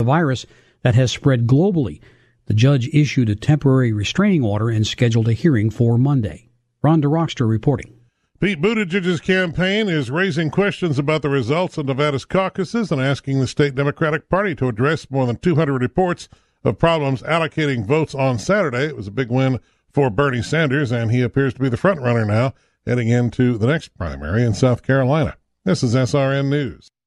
The virus that has spread globally. The judge issued a temporary restraining order and scheduled a hearing for Monday. Ron DeRockster reporting. Pete Buttigieg's campaign is raising questions about the results of Nevada's caucuses and asking the state Democratic Party to address more than 200 reports of problems allocating votes on Saturday. It was a big win for Bernie Sanders, and he appears to be the front runner now heading into the next primary in South Carolina. This is SRN News.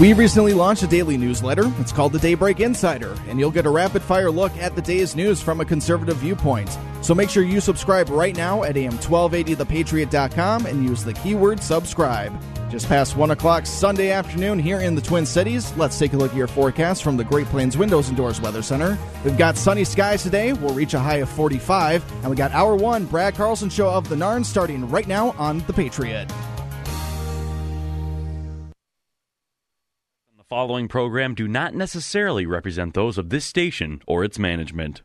We recently launched a daily newsletter. It's called the Daybreak Insider, and you'll get a rapid fire look at the day's news from a conservative viewpoint. So make sure you subscribe right now at am1280thepatriot.com and use the keyword subscribe. Just past 1 o'clock Sunday afternoon here in the Twin Cities. Let's take a look at your forecast from the Great Plains Windows and Doors Weather Center. We've got sunny skies today. We'll reach a high of 45. And we got hour one, Brad Carlson Show of the Narn starting right now on The Patriot. The following program do not necessarily represent those of this station or its management.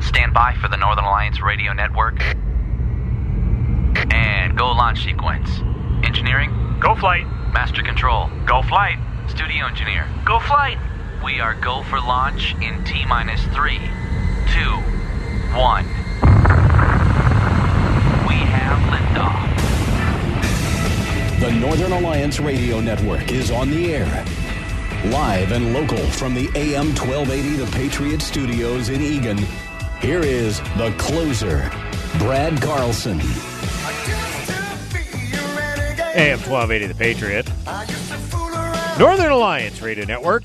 Stand by for the Northern Alliance Radio Network. And go launch sequence. Engineering? Go flight. Master control. Go flight. Studio engineer. Go flight. We are go for launch in T minus three, two, one. We have liftoff. The Northern Alliance Radio Network is on the air. Live and local from the AM 1280 The Patriot Studios in Eagan, here is the closer, Brad Carlson. AM 1280 The Patriot. Northern Alliance Radio Network.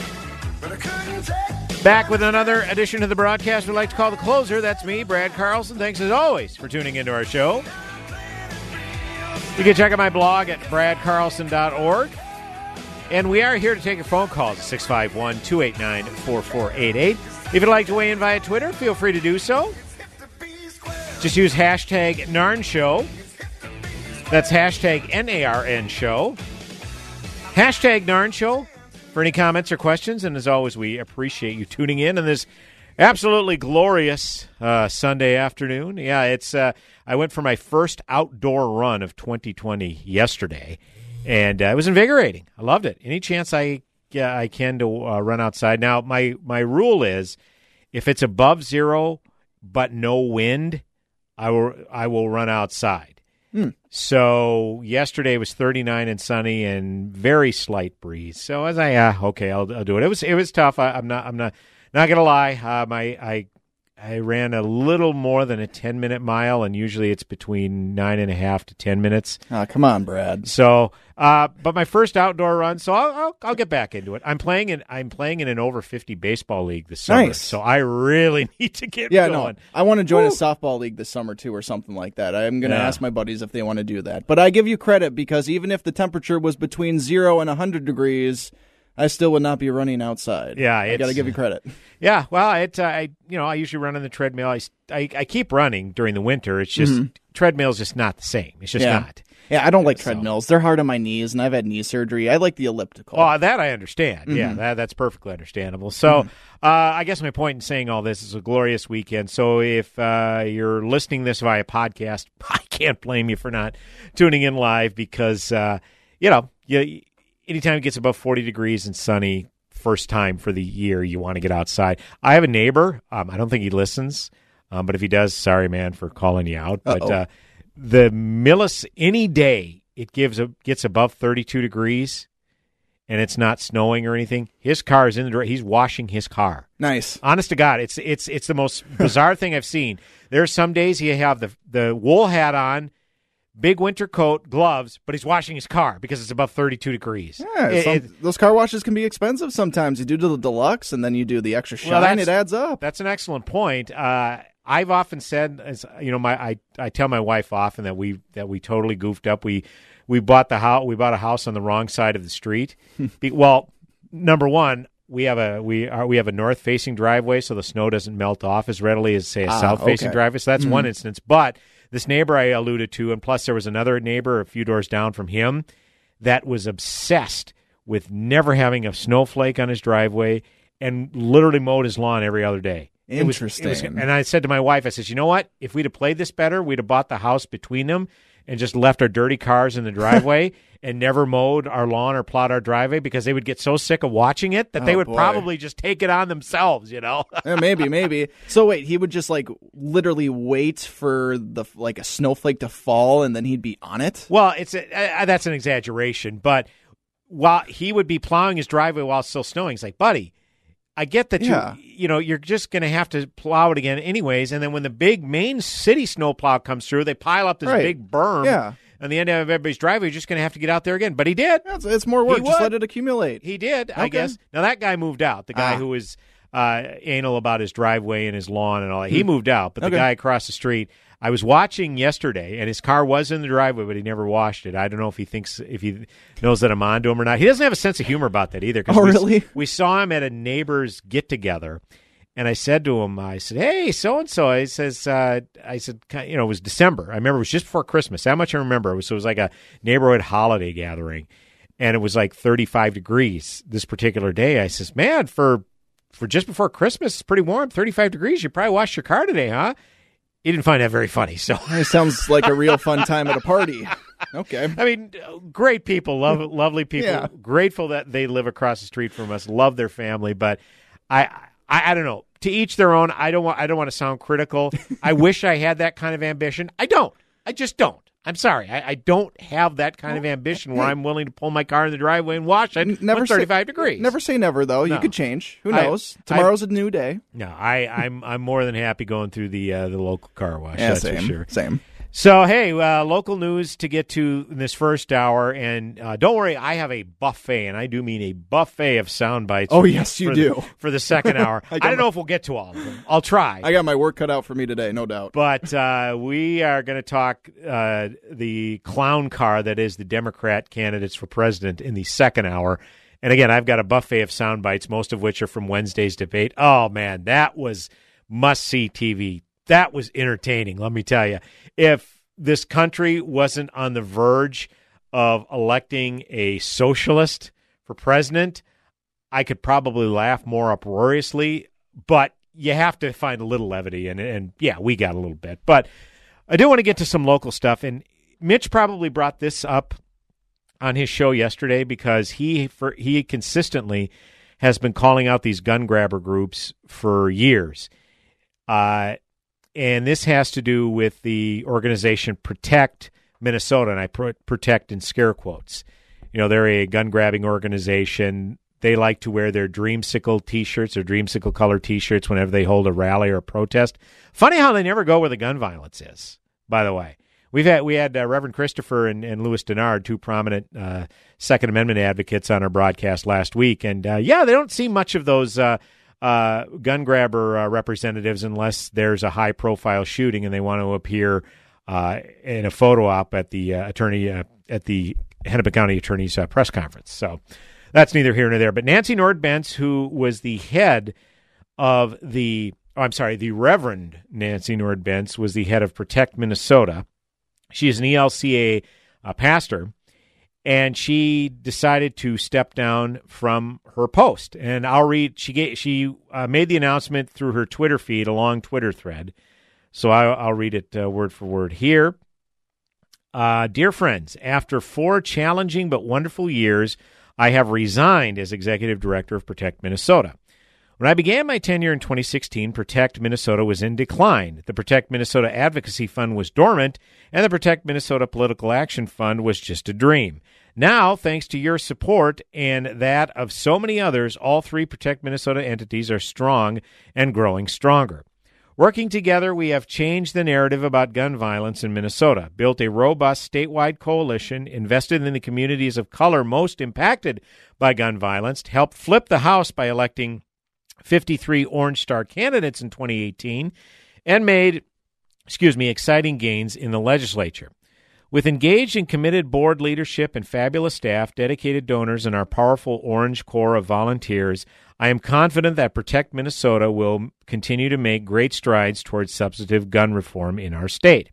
Back with another edition of the broadcast We'd like to call The Closer. That's me, Brad Carlson. Thanks as always for tuning into our show. You can check out my blog at bradcarlson.org. And we are here to take your phone calls at 651 289 4488. If you'd like to weigh in via Twitter, feel free to do so. Just use hashtag NARN Show. That's hashtag N-A-R-N show. Hashtag NARN show for any comments or questions. And as always, we appreciate you tuning in on this absolutely glorious uh, Sunday afternoon. Yeah, it's uh, I went for my first outdoor run of 2020 yesterday, and uh, it was invigorating. I loved it. Any chance I yeah, I can to uh, run outside. Now, my my rule is if it's above zero but no wind, I will I will run outside. Hmm. So yesterday was 39 and sunny and very slight breeze. So as I uh, okay, I'll, I'll do it. It was it was tough. I, am not I'm not not gonna lie. Um, I I I ran a little more than a 10 minute mile, and usually it's between nine and a half to 10 minutes. Oh, come on, Brad. So, uh, but my first outdoor run, so I'll, I'll, I'll, get back into it. I'm playing in I'm playing in an over 50 baseball league this summer, nice. so I really need to get yeah, going. No, I want to join Woo. a softball league this summer too, or something like that. I'm going to yeah. ask my buddies if they want to do that. But I give you credit because even if the temperature was between zero and 100 degrees I still would not be running outside. Yeah, I got to give you credit. Yeah, well, it uh, I you know I usually run on the treadmill. I, I, I keep running during the winter. It's just mm-hmm. treadmill's just not the same. It's just yeah. not. Yeah, I don't like treadmills. They're hard on my knees, and I've had knee surgery. I like the elliptical. Oh, that I understand. Mm-hmm. Yeah, that, that's perfectly understandable. So, mm-hmm. uh, I guess my point in saying all this is a glorious weekend. So, if uh, you're listening this via podcast, I can't blame you for not tuning in live because uh, you know you anytime it gets above 40 degrees and sunny, first time for the year, you want to get outside. I have a neighbor. Um, I don't think he listens, um, but if he does, sorry, man, for calling you out. But uh, the millis any day it gives a, gets above 32 degrees, and it's not snowing or anything, his car is in the he's washing his car. Nice. Honest to God, it's it's it's the most bizarre thing I've seen. There are some days he have the the wool hat on, big winter coat, gloves, but he's washing his car because it's above 32 degrees. Yeah, It- some- it- those car washes can be expensive sometimes. You do the deluxe, and then you do the extra shine. Well, it adds up. That's an excellent point. Uh, I've often said, as you know, my I, I tell my wife often that we that we totally goofed up. We we bought the house. We bought a house on the wrong side of the street. Be, well, number one, we have a we are we have a north facing driveway, so the snow doesn't melt off as readily as say a Ah, south facing okay. driveway. So that's one Mhm. instance. But this neighbor I alluded to, and plus there was another neighbor a few doors down from him that was obsessed with never having a snowflake on his driveway and literally mowed his lawn every other day. It was- it was- Interesting. and I said to my wife, I says, you know what? If we'd have played this better, we'd have bought the house between them and just left our dirty cars in the driveway and never mowed our lawn or plowed our driveway because they would get so sick of watching it that they Oh, would boy. probably just take it on themselves, you know? Yeah, maybe, maybe. So wait, he would just like literally wait for the like a snowflake to fall, and then he'd be on it. Well, it's a, uh, that's an exaggeration, but while he would be plowing his driveway while it's still snowing, he's like, buddy, I get that Yeah. you you know you're just going to have to plow it again anyways, and then when the big main city snowplow comes through, they pile up this Right. big berm. Yeah. On the end of everybody's driveway, you're just going to have to get out there again. But he did. It's, it's more work. He Just would. let it accumulate. He did, I guess. Now that guy moved out. The guy Ah. who was uh, anal about his driveway and his lawn and all that. He Hmm. moved out, but the Okay. guy across the street. I was watching yesterday, and his car was in the driveway, but he never washed it. I don't know if he thinks if he knows that I'm on to him or not. He doesn't have a sense of humor about that either. Oh, we, really? We saw him at a neighbor's get together, and I said to him, I said, "Hey, so and so." I says, uh, "I said, you know, it was December. I remember it was just before Christmas. How much I remember? It was, it was like a neighborhood holiday gathering." and it was like 35 degrees this particular day. I says, man, for for just before Christmas, it's pretty warm, 35 degrees. You probably washed your car today, huh? He didn't find that very funny. So It sounds like a real fun time at a party. Okay. I mean, great people, love, lovely people. Yeah. Grateful that they live across the street from us. Love their family, but I, I, I don't know. To each their own. I don't want. I don't want to sound critical. I wish I had that kind of ambition. I don't. I just don't. I'm sorry. I, I don't have that kind of ambition where I'm willing to pull my car in the driveway and wash it Never say- 35 degrees. Never say never, though. You No. could change. Who I- knows? I- Tomorrow's a new day. No, I, I'm I'm more than happy going through the uh, the local car wash. Yeah, that's same. for sure. Same. So hey, uh, local news to get to this first hour, and uh, don't worry, I have a buffet, and I do mean a buffet of sound bites. Oh, for- yes, you for do. the, for the second hour. I I, don't my- know if we'll get to all of them. I'll try. I got my work cut out for me today, no doubt. But uh, we are going to talk uh, the clown car that is the Democrat candidates for president in the second hour. And again, I've got a buffet of sound bites, most of which are from Wednesday's debate. Oh man, that was must see TV. That was entertaining. Let me tell you, if this country wasn't on the verge of electing a socialist for president, I could probably laugh more uproariously, but you have to find a little levity, and and yeah, we got a little bit. But I do want to get to some local stuff, and Mitch probably brought this up on his show yesterday because he for he consistently has been calling out these gun grabber groups for years. Uh, and this has to do with the organization Protect Minnesota, and I put protect in scare quotes. You know, they're a gun grabbing organization. They like to wear their Dreamsicle t shirts or Dreamsicle color t shirts whenever they hold a rally or a protest. Funny how they never go where the gun violence is, by the way. We've had we had uh, Reverend Christopher and, and Louis Denard, two prominent uh, Second Amendment advocates, on our broadcast last week, and uh, yeah, they don't see much of those uh, gun grabber uh, representatives unless there's a high profile shooting and they want to appear uh, in a photo op at the uh, attorney uh, at the Hennepin County Attorney's uh, press conference. So that's neither here nor there. But Nancy Nord Bence, who was the head of the, oh, I'm sorry, the Reverend Nancy Nord Bence was the head of Protect Minnesota. She is an ELCA pastor, and she decided to step down from her post. And I'll read. She gave, she uh, made the announcement through her Twitter feed, a long Twitter thread. So I, I'll read it uh, word for word here. Uh, dear friends, after four challenging but wonderful years, I have resigned as executive director of Protect Minnesota. When I began my tenure in 2016, Protect Minnesota was in decline. The Protect Minnesota Advocacy Fund was dormant, and the Protect Minnesota Political Action Fund was just a dream. Now, thanks to your support and that of so many others, all three Protect Minnesota entities are strong and growing stronger. Working together, we have changed the narrative about gun violence in Minnesota, built a robust statewide coalition, invested in the communities of color most impacted by gun violence, helped flip the House by electing 53 Orange Star candidates in 2018, and made, excuse me, exciting gains in the legislature. With engaged and committed board leadership and fabulous staff, dedicated donors, and our powerful Orange Corps of volunteers, I am confident that Protect Minnesota will continue to make great strides towards substantive gun reform in our state.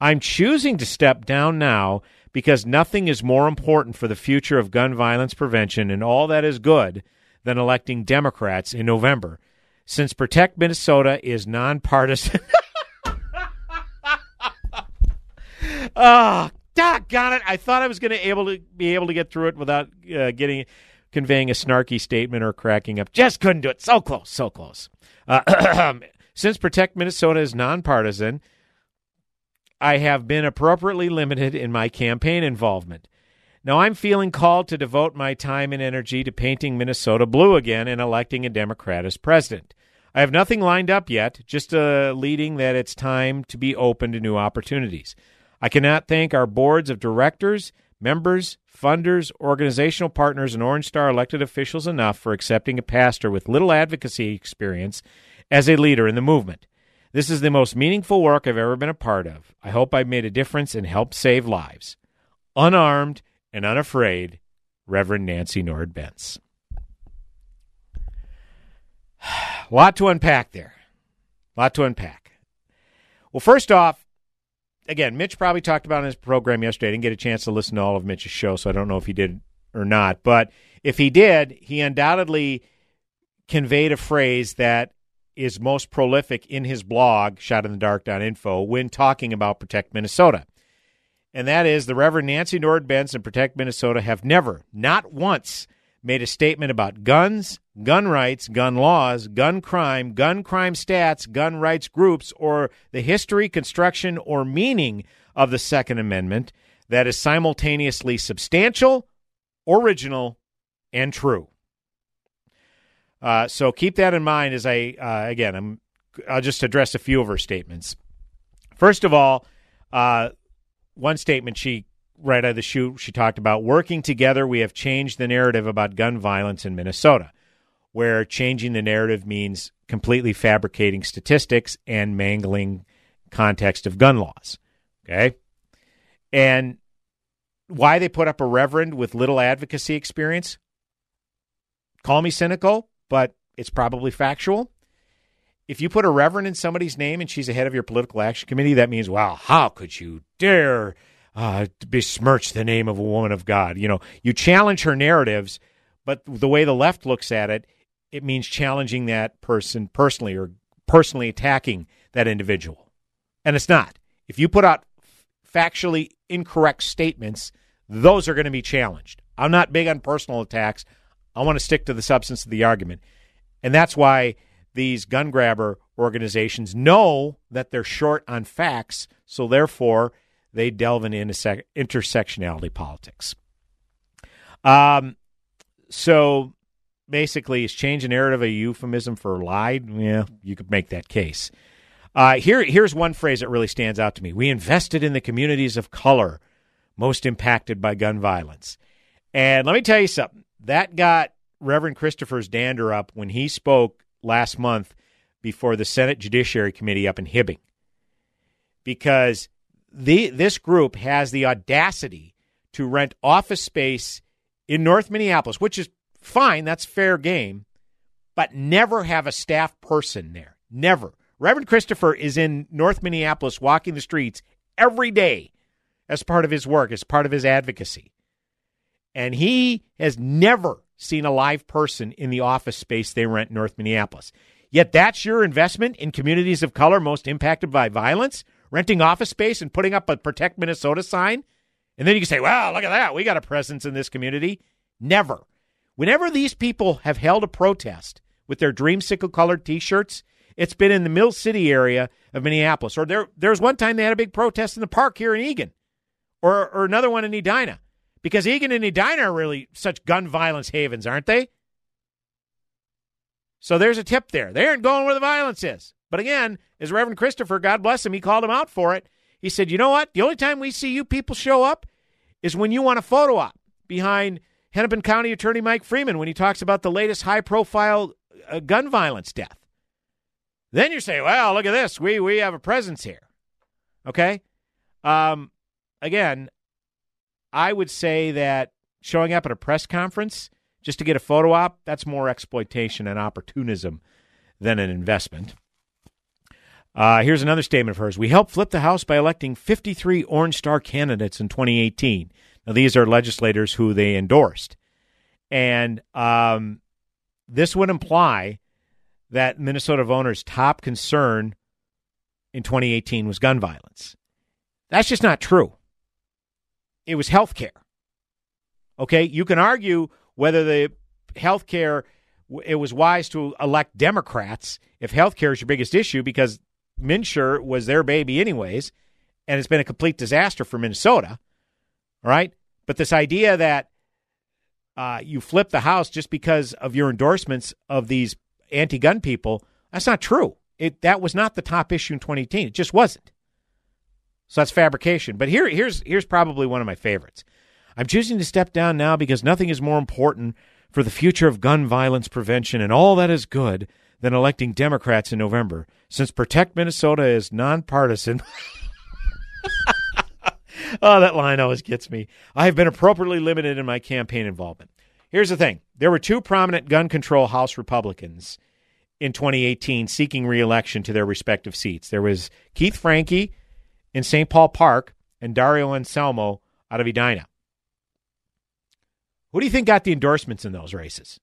I'm choosing to step down now because nothing is more important for the future of gun violence prevention and all that is good than electing Democrats in November. Since Protect Minnesota is nonpartisan. Oh, doggone it! I thought I was going to able to be able to get through it without uh, getting conveying a snarky statement or cracking up. Just couldn't do it. So close, so close. Uh, since Protect Minnesota is nonpartisan, I have been appropriately limited in my campaign involvement. Now I'm feeling called to devote my time and energy to painting Minnesota blue again and electing a Democrat as president. I have nothing lined up yet, just a leading that it's time to be open to new opportunities. I cannot thank our boards of directors, members, funders, organizational partners, and Orange Star elected officials enough for accepting a pastor with little advocacy experience as a leader in the movement. This is the most meaningful work I've ever been a part of. I hope I've made a difference and helped save lives. Unarmed and unafraid, Reverend Nancy Nord Bence. lot to unpack there. lot to unpack. Well, first off, again, Mitch probably talked about in his program yesterday. I didn't get a chance to listen to all of Mitch's show, so I don't know if he did or not. But if he did, he undoubtedly conveyed a phrase that is most prolific in his blog, shotinthedark.info, when talking about Protect Minnesota. And that is the Reverend Nancy Nord Bence and Protect Minnesota have never, not once, made a statement about guns, gun rights, gun laws, gun crime, gun crime stats, gun rights groups, or the history, construction, or meaning of the Second Amendment that is simultaneously substantial, original, and true. Uh, so keep that in mind as I, uh, again, I'm, I'll just address a few of her statements. First of all, uh, one statement she right out of the chute, she talked about working together. We have changed the narrative about gun violence in Minnesota, where changing the narrative means completely fabricating statistics and mangling context of gun laws. Okay. And why they put up a reverend with little advocacy experience? Call me cynical, but it's probably factual. If you put a reverend in somebody's name and she's the head of your political action committee, that means, wow, how could you dare uh, besmirch the name of a woman of God. You know, you challenge her narratives, but the way the left looks at it, it means challenging that person personally or personally attacking that individual. And it's not. If you put out factually incorrect statements, those are going to be challenged. I'm not big on personal attacks. I want to stick to the substance of the argument. And that's why these gun grabber organizations know that they're short on facts. So therefore, they delve into intersectionality politics. Um, so basically, is change a narrative a euphemism for lied? Yeah, you could make that case. Uh, here, here's one phrase that really stands out to me. We invested in the communities of color most impacted by gun violence. And let me tell you something. That got Reverend Christopher's dander up when he spoke last month before the Senate Judiciary Committee up in Hibbing. Because the this group has the audacity to rent office space in North Minneapolis, which is fine, that's fair game, but never have a staff person there. Never. Reverend Christopher is in North Minneapolis walking the streets every day as part of his work, as part of his advocacy. And he has never seen a live person in the office space they rent in North Minneapolis. Yet that's your investment in communities of color most impacted by violence? renting office space and putting up a Protect Minnesota sign. And then you can say, wow, look at that. We got a presence in this community. Never. Whenever these people have held a protest with their dreamsicle colored t shirts, it's been in the Mill City area of Minneapolis. Or there, there was one time they had a big protest in the park here in Eagan, or, or another one in Edina. Because Eagan and Edina are really such gun violence havens, aren't they? So there's a tip there. They aren't going where the violence is. But again, as Reverend Christopher, God bless him, he called him out for it. He said, You know what? The only time we see you people show up is when you want a photo op behind Hennepin County Attorney Mike Freeman when he talks about the latest high profile uh, gun violence death. Then you say, Well, look at this. We, we have a presence here. Okay? Um, again, I would say that showing up at a press conference just to get a photo op, that's more exploitation and opportunism than an investment. Uh, here's another statement of hers. We helped flip the House by electing 53 Orange Star candidates in 2018. Now, these are legislators who they endorsed. And um, this would imply that Minnesota voters' top concern in 2018 was gun violence. That's just not true. It was health care. Okay, you can argue whether the health care it was wise to elect Democrats if health care is your biggest issue because MNsure was their baby anyways, and it's been a complete disaster for Minnesota. All right, but this idea that uh, you flip the House just because of your endorsements of these anti-gun people, that's not true. It that was not the top issue in 2018. It just wasn't. So that's fabrication. But here, here's here's probably one of my favorites. I'm choosing to step down now because nothing is more important for the future of gun violence prevention and all that is good than electing Democrats in November, since Protect Minnesota is nonpartisan. oh, that line always gets me. I have been appropriately limited in my campaign involvement. Here's the thing there were two prominent gun control House Republicans in 2018 seeking reelection to their respective seats. There was Keith Franke in St. Paul Park and Dario Anselmo out of Edina. Who do you think got the endorsements in those races?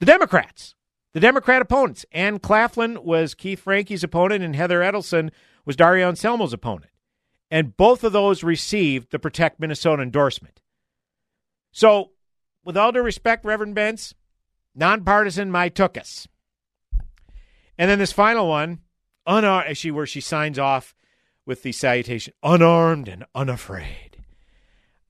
The Democrats, the Democrat opponents. Ann Claflin was Keith Franke's opponent, and Heather Edelson was Dario Anselmo's opponent. And both of those received the Protect Minnesota endorsement. So, with all due respect, Reverend Bence, nonpartisan, my took us. And then this final one, unarmed, she where she signs off with the salutation, unarmed and unafraid.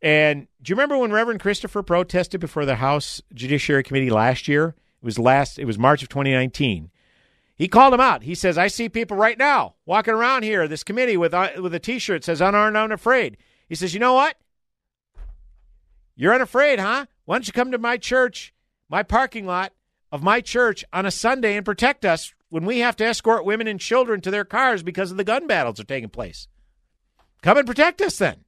And do you remember when Reverend Christopher protested before the House Judiciary Committee last year? It was last. It was March of 2019. He called him out. He says, "I see people right now walking around here, this committee with uh, with a T-shirt says unarmed, unafraid." He says, "You know what? You're unafraid, huh? Why don't you come to my church, my parking lot of my church on a Sunday and protect us when we have to escort women and children to their cars because of the gun battles that are taking place? Come and protect us then."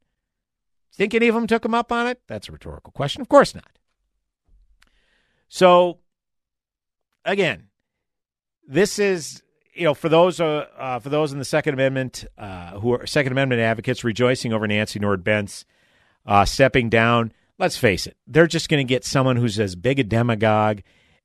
Think any of them took him up on it? That's a rhetorical question. Of course not. So, again, this is you know for those uh, uh, for those in the Second Amendment uh, who are Second Amendment advocates rejoicing over Nancy Nord Bence uh, stepping down. Let's face it, they're just going to get someone who's as big a demagogue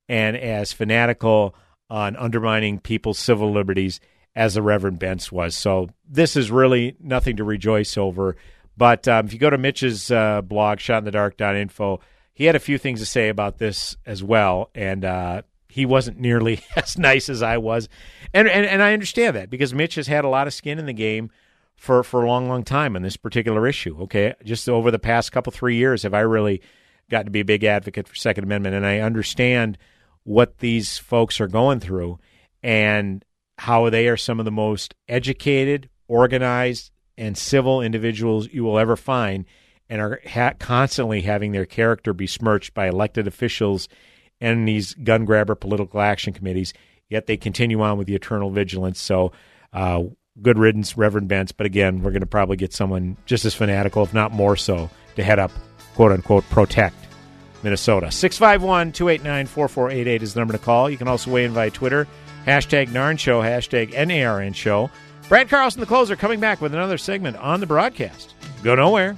and as fanatical on undermining people's civil liberties as the Reverend Bence was. So this is really nothing to rejoice over. But um, if you go to Mitch's uh, blog, shotinthedark.info, he had a few things to say about this as well. And uh, he wasn't nearly as nice as I was. And, and, and I understand that because Mitch has had a lot of skin in the game for, for a long, long time on this particular issue. Okay. Just over the past couple, three years, have I really gotten to be a big advocate for Second Amendment. And I understand what these folks are going through and how they are some of the most educated, organized, and civil individuals you will ever find and are ha- constantly having their character besmirched by elected officials and these gun grabber political action committees. Yet they continue on with the eternal vigilance. So, uh, good riddance, Reverend Bence. But again, we're going to probably get someone just as fanatical, if not more so, to head up, quote unquote, protect Minnesota. 651 289 4488 is the number to call. You can also weigh in via Twitter. Hashtag NARN Show, hashtag NARN Show. Brad Carlson, the closer, coming back with another segment on the broadcast. Go nowhere.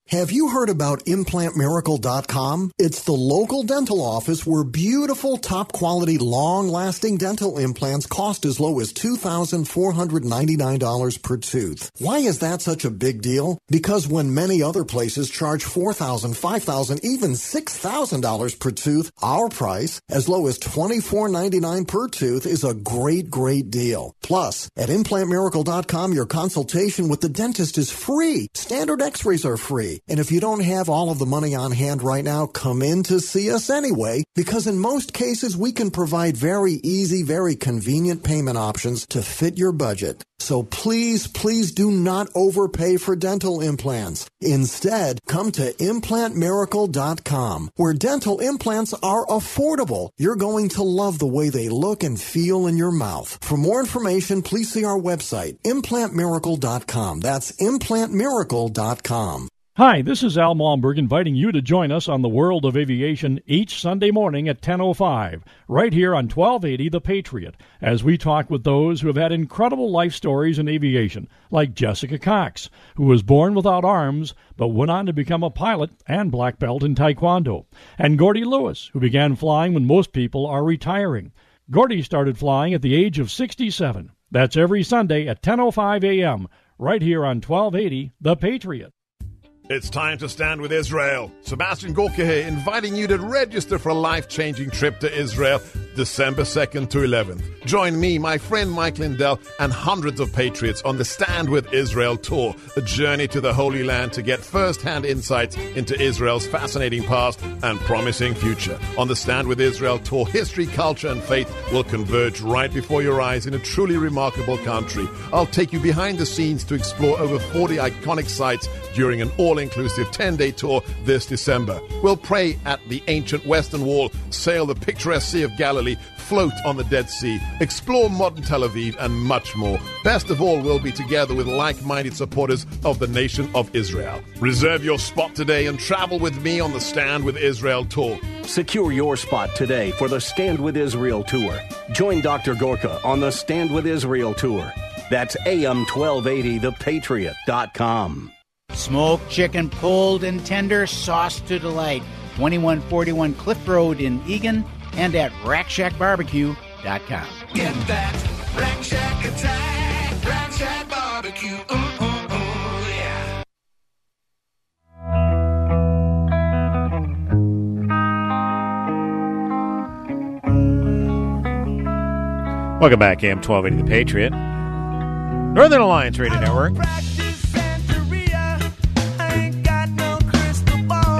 Have you heard about implantmiracle.com? It's the local dental office where beautiful, top quality, long lasting dental implants cost as low as $2,499 per tooth. Why is that such a big deal? Because when many other places charge $4,000, $5,000, even $6,000 per tooth, our price, as low as $24.99 per tooth, is a great, great deal. Plus, at implantmiracle.com, your consultation with the dentist is free. Standard x rays are free. And if you don't have all of the money on hand right now, come in to see us anyway, because in most cases, we can provide very easy, very convenient payment options to fit your budget. So please, please do not overpay for dental implants. Instead, come to implantmiracle.com, where dental implants are affordable. You're going to love the way they look and feel in your mouth. For more information, please see our website, implantmiracle.com. That's implantmiracle.com. Hi, this is Al Malmberg inviting you to join us on the World of Aviation each Sunday morning at 10:05, right here on 1280 The Patriot, as we talk with those who have had incredible life stories in aviation, like Jessica Cox, who was born without arms but went on to become a pilot and black belt in taekwondo, and Gordy Lewis, who began flying when most people are retiring. Gordy started flying at the age of 67. That's every Sunday at 10:05 a.m. right here on 1280 The Patriot. It's time to stand with Israel. Sebastian Gorka here, inviting you to register for a life changing trip to Israel December 2nd to 11th. Join me, my friend Mike Lindell, and hundreds of patriots on the Stand with Israel tour, a journey to the Holy Land to get first hand insights into Israel's fascinating past and promising future. On the Stand with Israel tour, history, culture, and faith will converge right before your eyes in a truly remarkable country. I'll take you behind the scenes to explore over 40 iconic sites during an all inclusive 10 day tour this December. We'll pray at the ancient Western Wall, sail the picturesque Sea of Galilee, float on the Dead Sea, explore modern Tel Aviv, and much more. Best of all, we'll be together with like minded supporters of the nation of Israel. Reserve your spot today and travel with me on the Stand with Israel tour. Secure your spot today for the Stand with Israel tour. Join Dr. Gorka on the Stand with Israel tour. That's AM1280thepatriot.com. Smoked chicken pulled and tender, sauce to delight. 2141 Cliff Road in Eagan and at RackShackBarbecue.com. Get that Rack Shack attack, Rack Shack barbecue. Ooh, ooh, ooh, yeah. Welcome back, AM 1280 The Patriot. Northern Alliance Radio Network.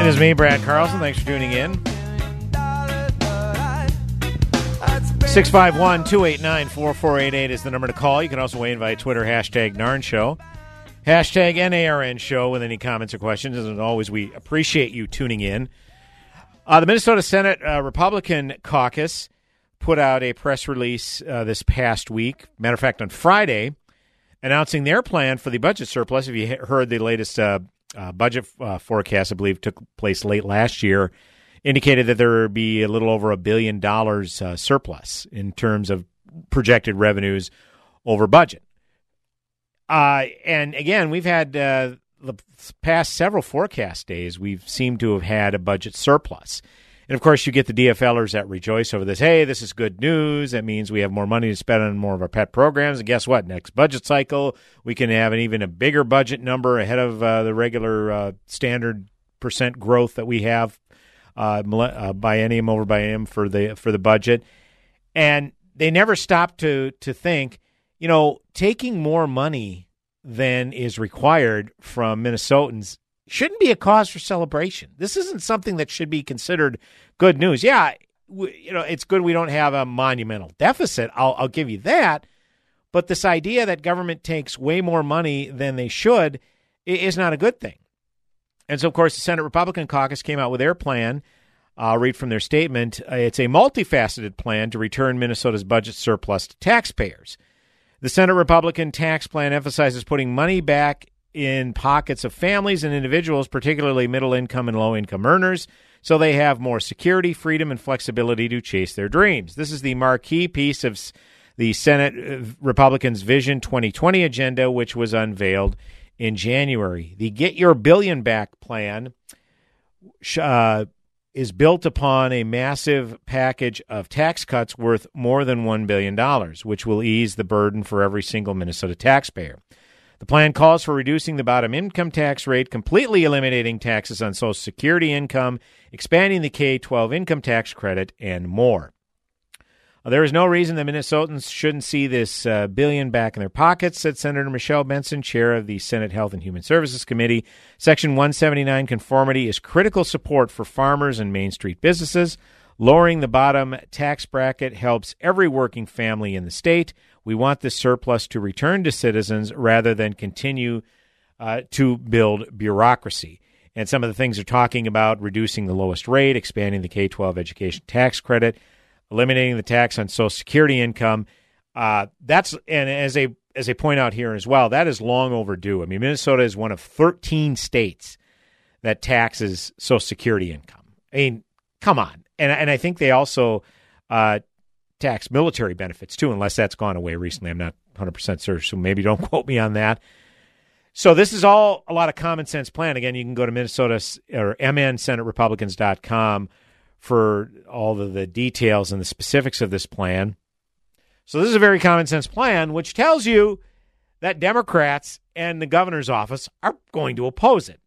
It is me, Brad Carlson. Thanks for tuning in. 651 289 4488 is the number to call. You can also weigh in via Twitter, hashtag NARN Show. Hashtag NARN Show with any comments or questions. As always, we appreciate you tuning in. Uh, the Minnesota Senate uh, Republican caucus put out a press release uh, this past week. Matter of fact, on Friday, announcing their plan for the budget surplus. If you heard the latest uh, budget uh, forecast, I believe took place late last year, indicated that there would be a little over a billion dollars uh, surplus in terms of projected revenues over budget. Uh, and again, we've had uh, the past several forecast days, we've seemed to have had a budget surplus. And of course, you get the DFLers that rejoice over this. Hey, this is good news. That means we have more money to spend on more of our pet programs. And guess what? Next budget cycle, we can have an even a bigger budget number ahead of uh, the regular uh, standard percent growth that we have uh, uh, biennium over biennium for the for the budget. And they never stop to to think, you know, taking more money than is required from Minnesotans shouldn't be a cause for celebration. This isn't something that should be considered good news. Yeah, we, you know, it's good we don't have a monumental deficit. I'll, I'll give you that. But this idea that government takes way more money than they should is not a good thing. And so, of course, the Senate Republican caucus came out with their plan. I'll read from their statement. Uh, it's a multifaceted plan to return Minnesota's budget surplus to taxpayers. The Senate Republican tax plan emphasizes putting money back in pockets of families and individuals, particularly middle income and low income earners, so they have more security, freedom, and flexibility to chase their dreams. This is the marquee piece of the Senate uh, Republicans' Vision 2020 agenda, which was unveiled in January. The Get Your Billion Back plan uh, is built upon a massive package of tax cuts worth more than $1 billion, which will ease the burden for every single Minnesota taxpayer. The plan calls for reducing the bottom income tax rate, completely eliminating taxes on Social Security income, expanding the K 12 income tax credit, and more. There is no reason the Minnesotans shouldn't see this uh, billion back in their pockets, said Senator Michelle Benson, chair of the Senate Health and Human Services Committee. Section 179 conformity is critical support for farmers and Main Street businesses. Lowering the bottom tax bracket helps every working family in the state. We want this surplus to return to citizens rather than continue uh, to build bureaucracy. And some of the things they're talking about reducing the lowest rate, expanding the K 12 education tax credit, eliminating the tax on Social Security income. Uh, that's and as they as they point out here as well, that is long overdue. I mean, Minnesota is one of 13 states that taxes Social Security income. I mean, come on, and and I think they also uh, tax military benefits too, unless that's gone away recently. I'm not 100 percent sure, so maybe don't quote me on that. So this is all a lot of common sense plan. Again, you can go to Minnesota or mnsenaterepublicans.com for all of the details and the specifics of this plan. So this is a very common sense plan, which tells you that Democrats and the governor's office are going to oppose it.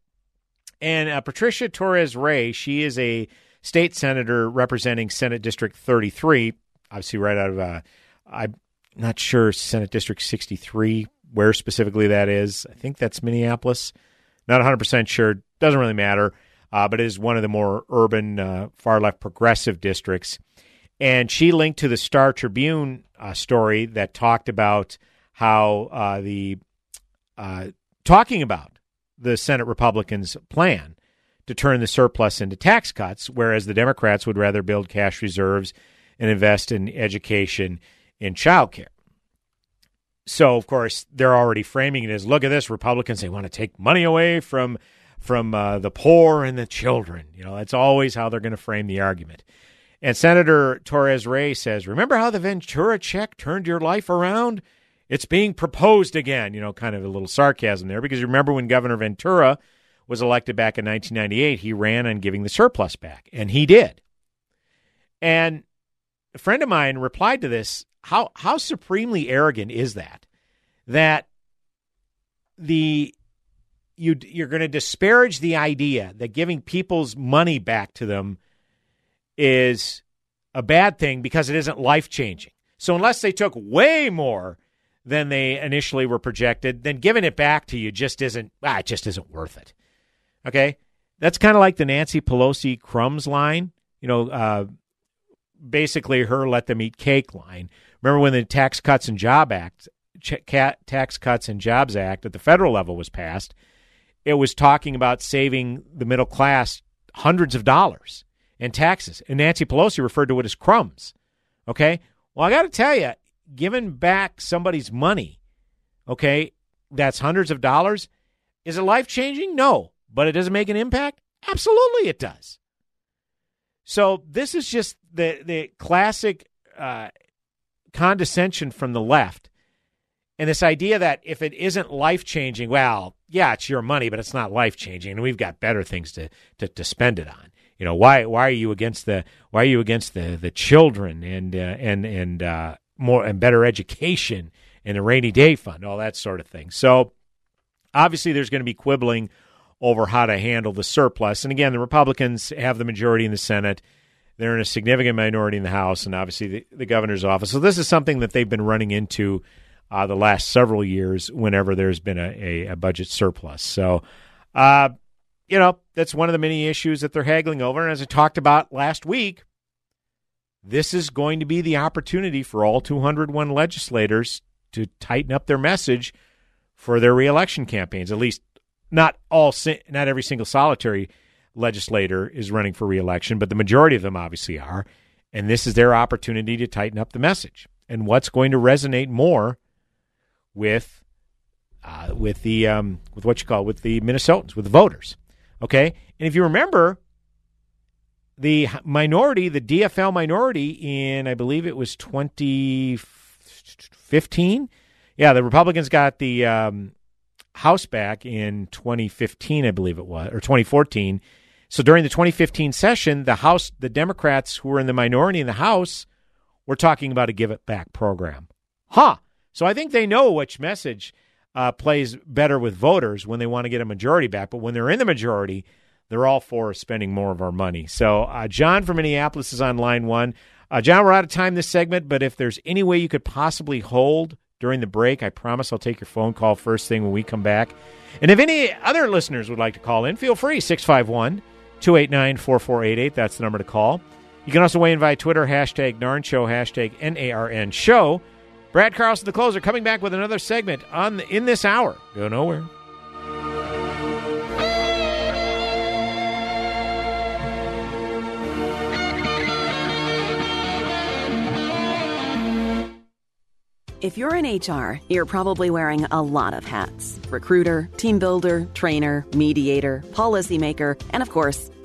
And uh, Patricia Torres Ray, she is a state senator representing Senate District 33, obviously right out of, uh, I'm not sure, Senate District 63, where specifically that is. I think that's Minneapolis. Not 100% sure. Doesn't really matter uh, but it is one of the more urban, uh, far left progressive districts. And she linked to the Star Tribune uh, story that talked about how uh, the uh, talking about the Senate Republicans' plan to turn the surplus into tax cuts, whereas the Democrats would rather build cash reserves and invest in education and childcare. So, of course, they're already framing it as look at this. Republicans, they want to take money away from from uh, the poor and the children. You know, that's always how they're going to frame the argument. And Senator Torres Ray says, Remember how the Ventura check turned your life around? It's being proposed again. You know, kind of a little sarcasm there because you remember when Governor Ventura was elected back in 1998, he ran on giving the surplus back, and he did. And a friend of mine replied to this how, how supremely arrogant is that? That the you you're going to disparage the idea that giving people's money back to them is a bad thing because it isn't life changing. So unless they took way more than they initially were projected, then giving it back to you just isn't ah, it just isn't worth it. Okay, that's kind of like the Nancy Pelosi crumbs line. You know, uh, basically her let them eat cake line. Remember when the Tax Cuts and Job Act, Tax Cuts and Jobs Act at the federal level was passed? it was talking about saving the middle class hundreds of dollars in taxes. And Nancy Pelosi referred to it as crumbs. Okay. Well, I got to tell you, giving back somebody's money, okay, that's hundreds of dollars, is it life changing? No. But it doesn't make an impact? Absolutely, it does. So this is just the the classic uh, condescension from the left, and this idea that if it isn't life changing, well, yeah, it's your money, but it's not life changing, and we've got better things to, to, to spend it on. You know why why are you against the why are you against the the children and uh, and and uh, more and better education and the rainy day fund, all that sort of thing. So obviously, there's going to be quibbling over how to handle the surplus. And again, the Republicans have the majority in the Senate. They're in a significant minority in the House, and obviously the, the governor's office. So this is something that they've been running into uh, the last several years whenever there's been a, a, a budget surplus. So, uh, you know, that's one of the many issues that they're haggling over. And as I talked about last week, this is going to be the opportunity for all 201 legislators to tighten up their message for their reelection campaigns. At least, not all, not every single solitary legislator is running for reelection, but the majority of them obviously are. And this is their opportunity to tighten up the message. And what's going to resonate more with uh, with the um, with what you call with the Minnesotans, with the voters. Okay, and if you remember, the minority, the DFL minority in I believe it was 2015. Yeah, the Republicans got the um, House back in 2015, I believe it was, or 2014. So during the 2015 session, the House, the Democrats who were in the minority in the House were talking about a give it back program. Huh. So I think they know which message uh, plays better with voters when they want to get a majority back. But when they're in the majority, they're all for spending more of our money. So uh, John from Minneapolis is on line one. Uh, John, we're out of time this segment, but if there's any way you could possibly hold during the break, I promise I'll take your phone call first thing when we come back. And if any other listeners would like to call in, feel free 651 289 4488. That's the number to call. You can also weigh in via Twitter, hashtag NARN Show, hashtag N-A-R-N Show. Brad Carlson, the closer, coming back with another segment on the, in this hour. Go nowhere. If you're in HR, you're probably wearing a lot of hats recruiter, team builder, trainer, mediator, policymaker, and of course,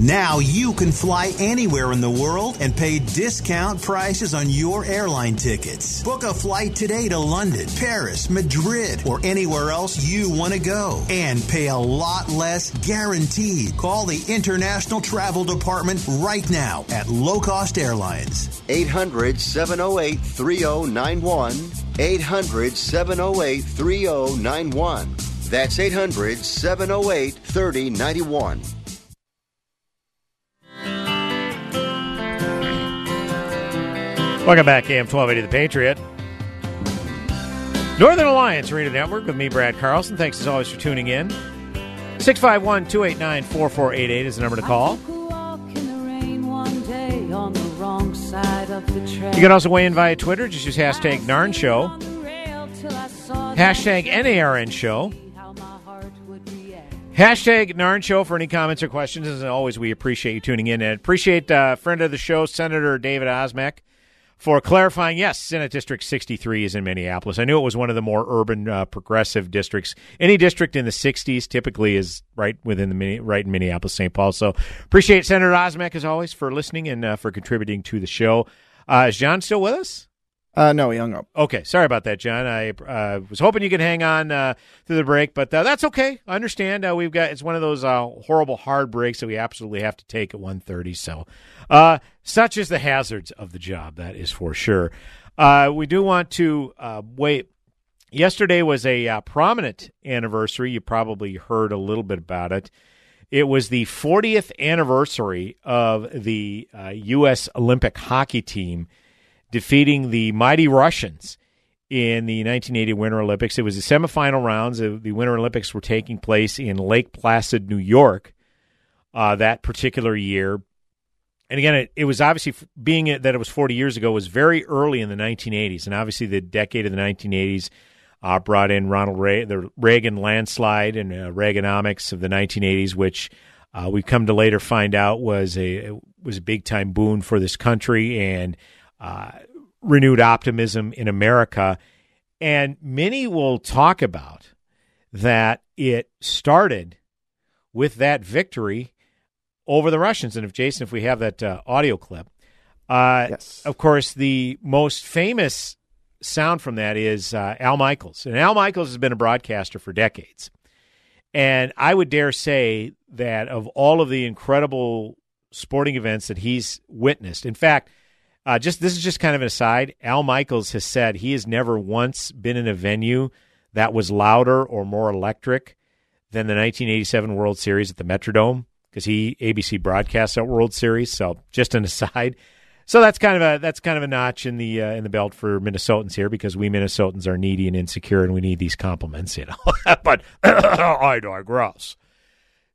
Now you can fly anywhere in the world and pay discount prices on your airline tickets. Book a flight today to London, Paris, Madrid, or anywhere else you want to go and pay a lot less guaranteed. Call the International Travel Department right now at Low Cost Airlines. 800 708 3091. 800 708 3091. That's 800 708 3091. Welcome back, AM 1280 The Patriot. Northern Alliance Radio Network with me, Brad Carlson. Thanks as always for tuning in. 651 289 4488 is the number to call. You can also weigh in via Twitter. Just use hashtag NARN Show. Hashtag NARN Show. Hashtag NARN Show for any comments or questions. As always, we appreciate you tuning in and appreciate uh, friend of the show, Senator David Osmek, for clarifying. Yes, Senate District 63 is in Minneapolis. I knew it was one of the more urban, uh, progressive districts. Any district in the 60s typically is right within the right in Minneapolis, St. Paul. So appreciate Senator Osmek as always for listening and uh, for contributing to the show. Uh, is John still with us? Uh, no, he hung up. Okay, sorry about that, John. I uh, was hoping you could hang on uh, through the break, but uh, that's okay. I understand. Uh, we've got it's one of those uh, horrible hard breaks that we absolutely have to take at 1.30. So, such is the hazards of the job. That is for sure. We do want to wait. Yesterday was a prominent anniversary. You probably heard a little bit about it. It was the 40th anniversary of the U.S. Olympic hockey team defeating the mighty Russians in the 1980 Winter Olympics. It was the semifinal rounds. of The Winter Olympics were taking place in Lake Placid, New York, uh, that particular year. And again, it, it was obviously being that it was 40 years ago was very early in the 1980s, and obviously the decade of the 1980s uh, brought in Ronald Ray, the Reagan landslide and uh, Reaganomics of the 1980s, which uh, we've come to later find out was a was a big time boon for this country and uh, renewed optimism in America. And many will talk about that it started with that victory over the Russians. And if Jason, if we have that uh, audio clip, uh, yes. of course, the most famous sound from that is uh, Al Michaels. And Al Michaels has been a broadcaster for decades. And I would dare say that of all of the incredible sporting events that he's witnessed, in fact, uh, just this is just kind of an aside. Al Michaels has said he has never once been in a venue that was louder or more electric than the 1987 World Series at the Metrodome because he ABC broadcasts that World Series. So just an aside. So that's kind of a that's kind of a notch in the uh, in the belt for Minnesotans here because we Minnesotans are needy and insecure and we need these compliments, you know. but I digress.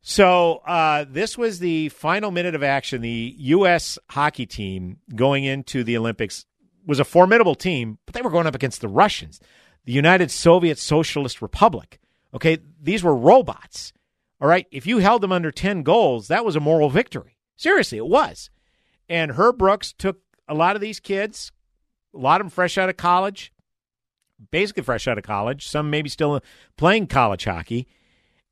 So uh, this was the final minute of action. The U.S. hockey team going into the Olympics was a formidable team, but they were going up against the Russians, the United Soviet Socialist Republic. Okay, these were robots. All right, if you held them under ten goals, that was a moral victory. Seriously, it was. And Herb Brooks took a lot of these kids, a lot of them fresh out of college, basically fresh out of college, some maybe still playing college hockey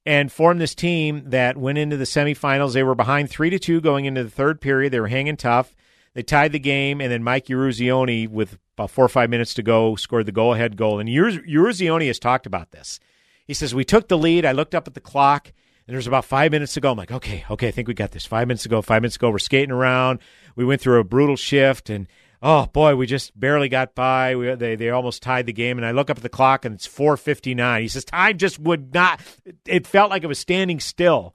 and formed this team that went into the semifinals. They were behind three to two going into the third period. They were hanging tough. They tied the game, and then Mike Eruzione, with about four or five minutes to go, scored the go-ahead goal. And Eruzione has talked about this. He says, "We took the lead. I looked up at the clock, and there was about five minutes to go. I'm like, okay, okay, I think we got this. Five minutes to go. Five minutes to go. We're skating around. We went through a brutal shift, and oh boy, we just barely got by. We, they they almost tied the game, and I look up at the clock and it's four fifty nine. He says time just would not. It felt like it was standing still.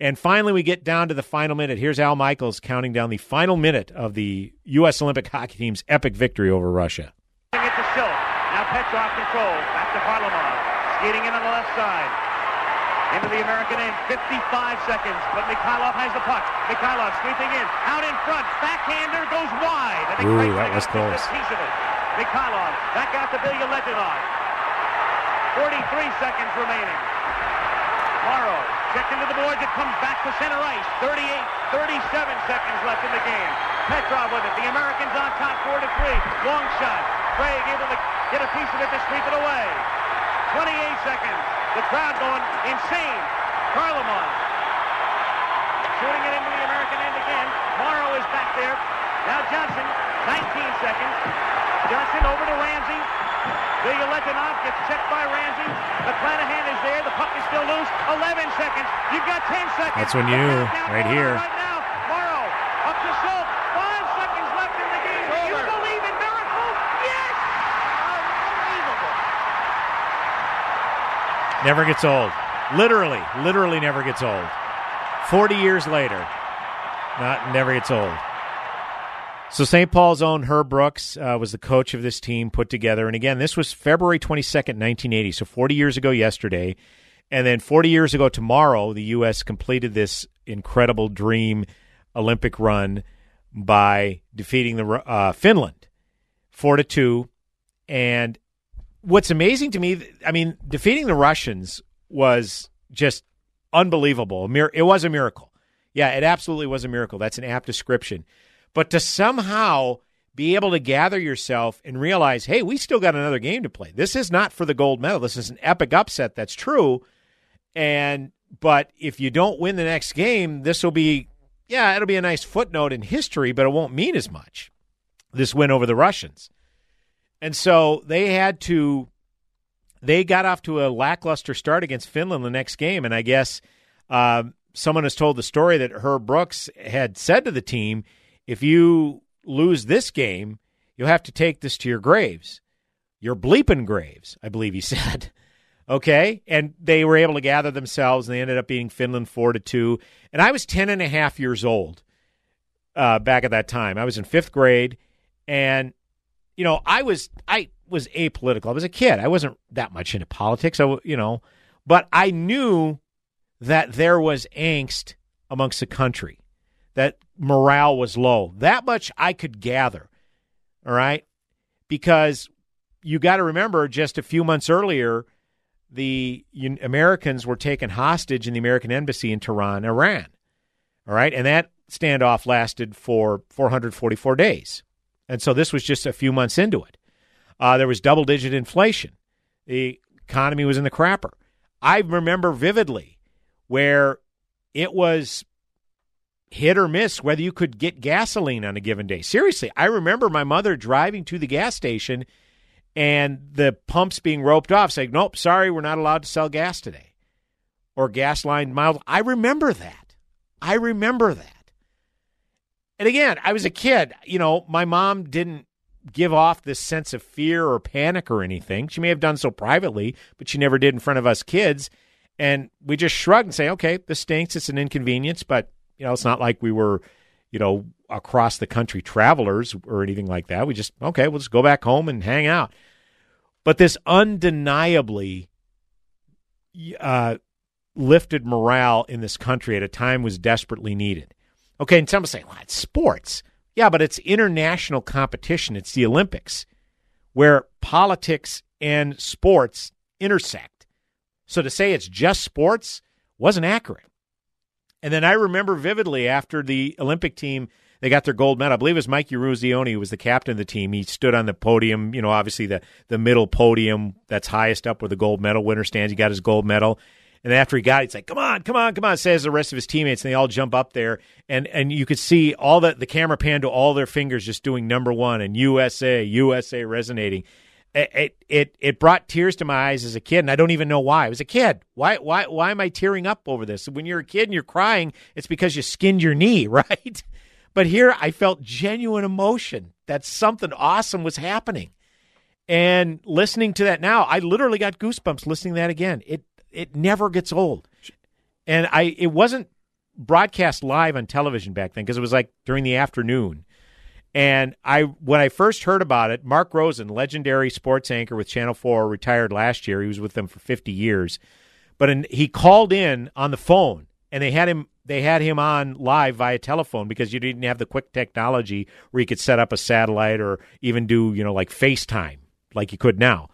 And finally, we get down to the final minute. Here's Al Michaels counting down the final minute of the U.S. Olympic hockey team's epic victory over Russia. It to. Now Petrov controls. Back to Varlamov. Skating in on the left side into the American end. 55 seconds, but Mikhailov has the puck. Mikhailov sweeping in, out in front. Backhander goes wide. And Ooh, that was close. Piece of it. Mikhailov back out to Bilyaletdinov. 43 seconds remaining. Morrow checked into the boards. It comes back to center ice. 38, 37 seconds left in the game. Petrov with it. The Americans on top, 4 to 3. Long shot. Craig able to get a piece of it to sweep it away. 28 seconds. The crowd going insane. Kharlamov shooting it into the American end again. Morrow is back there. Now Johnson, 19 seconds. Johnson over to Ramsey. Bilyaletdinov gets checked by Ramsey. McClanahan is there. The puck is still loose. 11 seconds. You've got 10 seconds. That's when you right here. Right now. Morrow up to Silk. Five seconds left in the game. Do you believe in miracles? Yes! Unbelievable. Never gets old. Literally, literally never gets old. 40 years later, not never gets old. So St. Paul's own Herb Brooks uh, was the coach of this team put together. And again, this was February 22nd, 1980. So 40 years ago yesterday. And then 40 years ago tomorrow, the U.S. completed this incredible dream Olympic run by defeating the uh, Finland 4 to 2. And what's amazing to me, I mean, defeating the Russians was just unbelievable. It was a miracle. Yeah, it absolutely was a miracle. That's an apt description. But to somehow be able to gather yourself and realize, hey, we still got another game to play. This is not for the gold medal. This is an epic upset. That's true. And but if you don't win the next game, this will be yeah, it'll be a nice footnote in history, but it won't mean as much. This win over the Russians. And so they had to they got off to a lackluster start against Finland the next game, and I guess um, someone has told the story that Herb Brooks had said to the team, "If you lose this game, you'll have to take this to your graves, your bleeping graves," I believe he said. okay, and they were able to gather themselves, and they ended up beating Finland four to two. And I was ten and a half years old uh, back at that time. I was in fifth grade, and you know, I was I was apolitical. I was a kid. I wasn't that much into politics. I, you know, but I knew that there was angst amongst the country, that morale was low. That much I could gather. All right, because you got to remember, just a few months earlier, the Americans were taken hostage in the American embassy in Tehran, Iran. All right, and that standoff lasted for 444 days. And so this was just a few months into it. Uh, there was double digit inflation. The economy was in the crapper. I remember vividly where it was hit or miss whether you could get gasoline on a given day. Seriously, I remember my mother driving to the gas station and the pumps being roped off saying, nope, sorry, we're not allowed to sell gas today or gas line miles. I remember that. I remember that. And again, I was a kid. You know, my mom didn't give off this sense of fear or panic or anything. She may have done so privately, but she never did in front of us kids. And we just shrugged and say, okay, this stinks. It's an inconvenience, but, you know, it's not like we were, you know, across the country travelers or anything like that. We just, okay, we'll just go back home and hang out. But this undeniably uh, lifted morale in this country at a time was desperately needed. Okay, and some say, well, it's sports. Yeah, but it's international competition. It's the Olympics where politics and sports intersect. So to say it's just sports wasn't accurate. And then I remember vividly after the Olympic team, they got their gold medal. I believe it was Mike Eruzione who was the captain of the team. He stood on the podium, you know, obviously the, the middle podium that's highest up where the gold medal winner stands. He got his gold medal. And after he got it, he's like, come on, come on, come on, says the rest of his teammates, and they all jump up there. And and you could see all the, the camera pan to all their fingers just doing number one and USA, USA resonating. It, it it brought tears to my eyes as a kid, and I don't even know why. I was a kid. Why why why am I tearing up over this? When you're a kid and you're crying, it's because you skinned your knee, right? But here I felt genuine emotion that something awesome was happening. And listening to that now, I literally got goosebumps listening to that again. It it never gets old. And I it wasn't broadcast live on television back then because it was like during the afternoon. And I when I first heard about it, Mark Rosen, legendary sports anchor with Channel 4, retired last year. He was with them for 50 years. But in, he called in on the phone and they had him they had him on live via telephone because you didn't have the quick technology where you could set up a satellite or even do, you know, like FaceTime like you could now.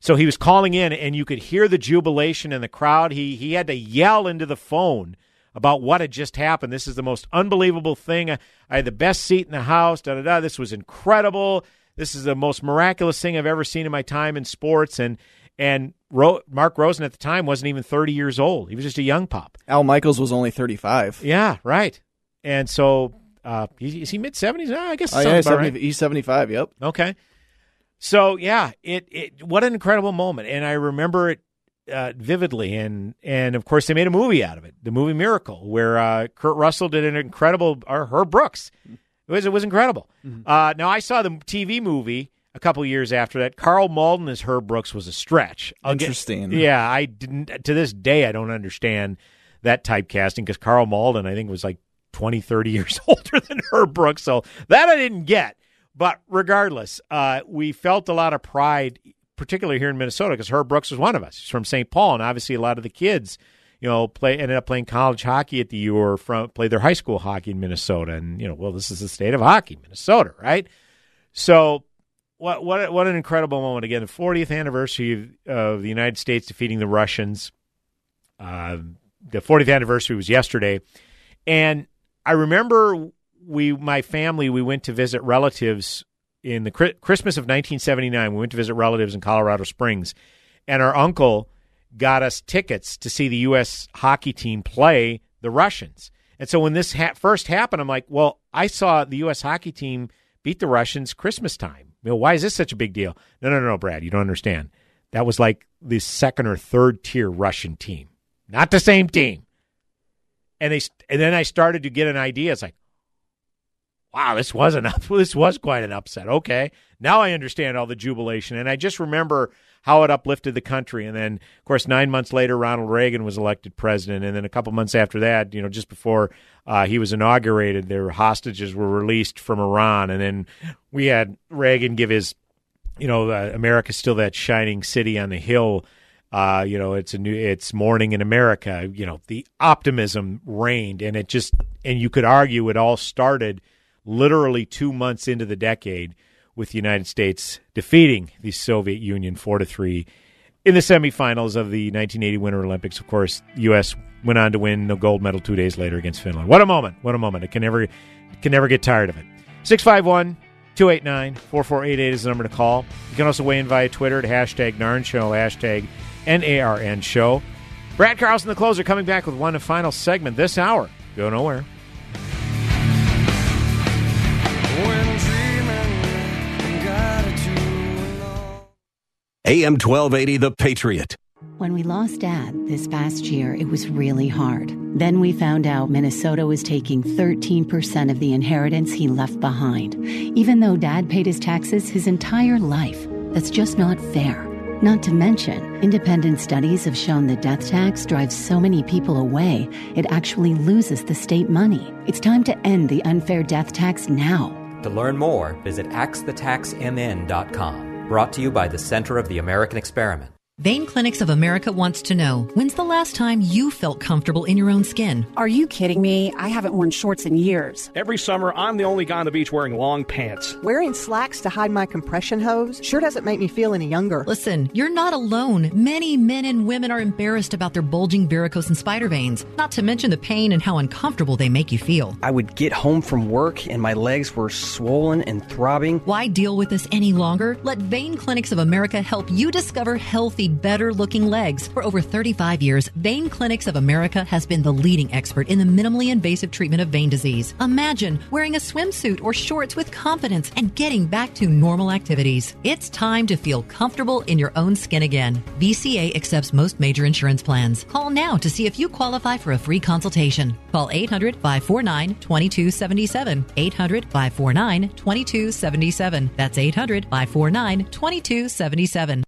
So he was calling in, and you could hear the jubilation in the crowd. He he had to yell into the phone about what had just happened. This is the most unbelievable thing. I, I had the best seat in the house. Da da da. This was incredible. This is the most miraculous thing I've ever seen in my time in sports. And and Ro- Mark Rosen at the time wasn't even thirty years old. He was just a young pop. Al Michaels was only 35. Yeah, right. And so uh, is he mid seventies? I guess. Oh, yeah, 70 right. he's 75, yep. Okay. So yeah, it it what an incredible moment, and I remember it uh, vividly. And and of course, they made a movie out of it, the movie Miracle, where uh, Kurt Russell did an incredible, or Herb Brooks. It was it was incredible. Uh, now I saw the TV movie a couple years after that. Karl Malden as Herb Brooks was a stretch. I'll get- Interesting. yeah, I didn't to this day I don't understand that typecasting because Karl Malden I think was like 20, 30 years older than Herb Brooks. So that I didn't get. But regardless, uh, we felt a lot of pride, particularly here in Minnesota, because Herb Brooks was one of us. He's from St. Paul, and obviously a lot of the kids, you know, play ended up playing college hockey at the U or from played their high school hockey in Minnesota. And you know, well, this is the state of hockey, Minnesota, right? So what what what an incredible moment again! The 40th anniversary of, of the United States defeating the Russians. Uh, the 40th anniversary was yesterday, and I remember we, my family, we went to visit relatives in the Christmas of 1979. We went to visit relatives in Colorado Springs, and our uncle got us tickets to see the U.S. hockey team play the Russians. And so when this ha- first happened, I'm like, well, I saw the U.S. hockey team beat the Russians Christmas time You know, why is this such a big deal? No, no, no, no, Brad, you don't understand. That was like the second or third tier Russian team, not the same team. And they and then I started to get an idea. It's like, wow, this was an up, this was quite an upset. Okay, now I understand all the jubilation, and I just remember how it uplifted the country. And then, of course, nine months later, Ronald Reagan was elected president, and then a couple months after that, you know, just before uh, he was inaugurated, their hostages were released from Iran, and then we had Reagan give his, you know, uh, America's still that shining city on the hill. Uh, you know, it's a new, it's morning in America. You know, the optimism reigned, and it just, and you could argue it all started literally two months into the decade with the United States defeating the Soviet Union four to three in the semifinals of the 1980 Winter Olympics. Of course, U.S. went on to win the gold medal two days later against Finland. What a moment! What a moment! It can never, can never get tired of it. Six five one. 289 4488 is the number to call. You can also weigh in via Twitter at hashtag NARN Show, hashtag NARN Show. Brad Carlson, the closer, coming back with one final segment this hour. Go nowhere. AM 1280, The Patriot. When we lost Dad this past year, it was really hard. Then we found out Minnesota was taking 13% of the inheritance he left behind, even though Dad paid his taxes his entire life. That's just not fair. Not to mention, independent studies have shown the death tax drives so many people away, it actually loses the state money. It's time to end the unfair death tax now. To learn more, visit axthetaxmn.com. Brought to you by the Center of the American Experiment. Vein Clinics of America wants to know when's the last time you felt comfortable in your own skin? Are you kidding me? I haven't worn shorts in years. Every summer, I'm the only guy on the beach wearing long pants. Wearing slacks to hide my compression hose sure doesn't make me feel any younger. Listen, you're not alone. Many men and women are embarrassed about their bulging varicose and spider veins, not to mention the pain and how uncomfortable they make you feel. I would get home from work and my legs were swollen and throbbing. Why deal with this any longer? Let Vein Clinics of America help you discover healthy, better looking legs. For over 35 years, Vein Clinics of America has been the leading expert in the minimally invasive treatment of vein disease. Imagine wearing a swimsuit or shorts with confidence and getting back to normal activities. It's time to feel comfortable in your own skin again. VCA accepts most major insurance plans. Call now to see if you qualify for a free consultation. Call 800 549 2277. 800 549 2277. That's 800 549 2277.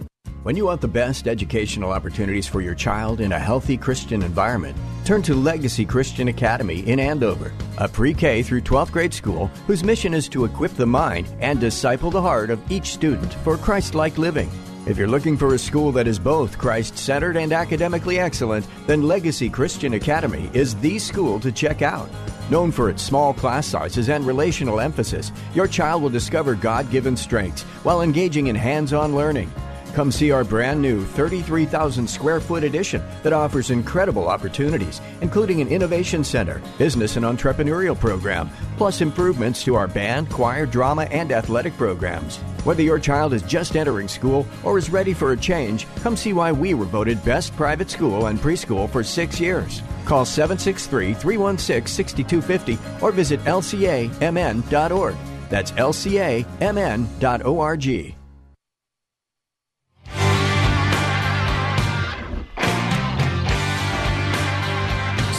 When you want the best educational opportunities for your child in a healthy Christian environment, turn to Legacy Christian Academy in Andover, a pre K through 12th grade school whose mission is to equip the mind and disciple the heart of each student for Christ like living. If you're looking for a school that is both Christ centered and academically excellent, then Legacy Christian Academy is the school to check out. Known for its small class sizes and relational emphasis, your child will discover God given strengths while engaging in hands on learning. Come see our brand new 33,000 square foot addition that offers incredible opportunities, including an innovation center, business and entrepreneurial program, plus improvements to our band, choir, drama, and athletic programs. Whether your child is just entering school or is ready for a change, come see why we were voted best private school and preschool for six years. Call 763 316 6250 or visit lcamn.org. That's lcamn.org.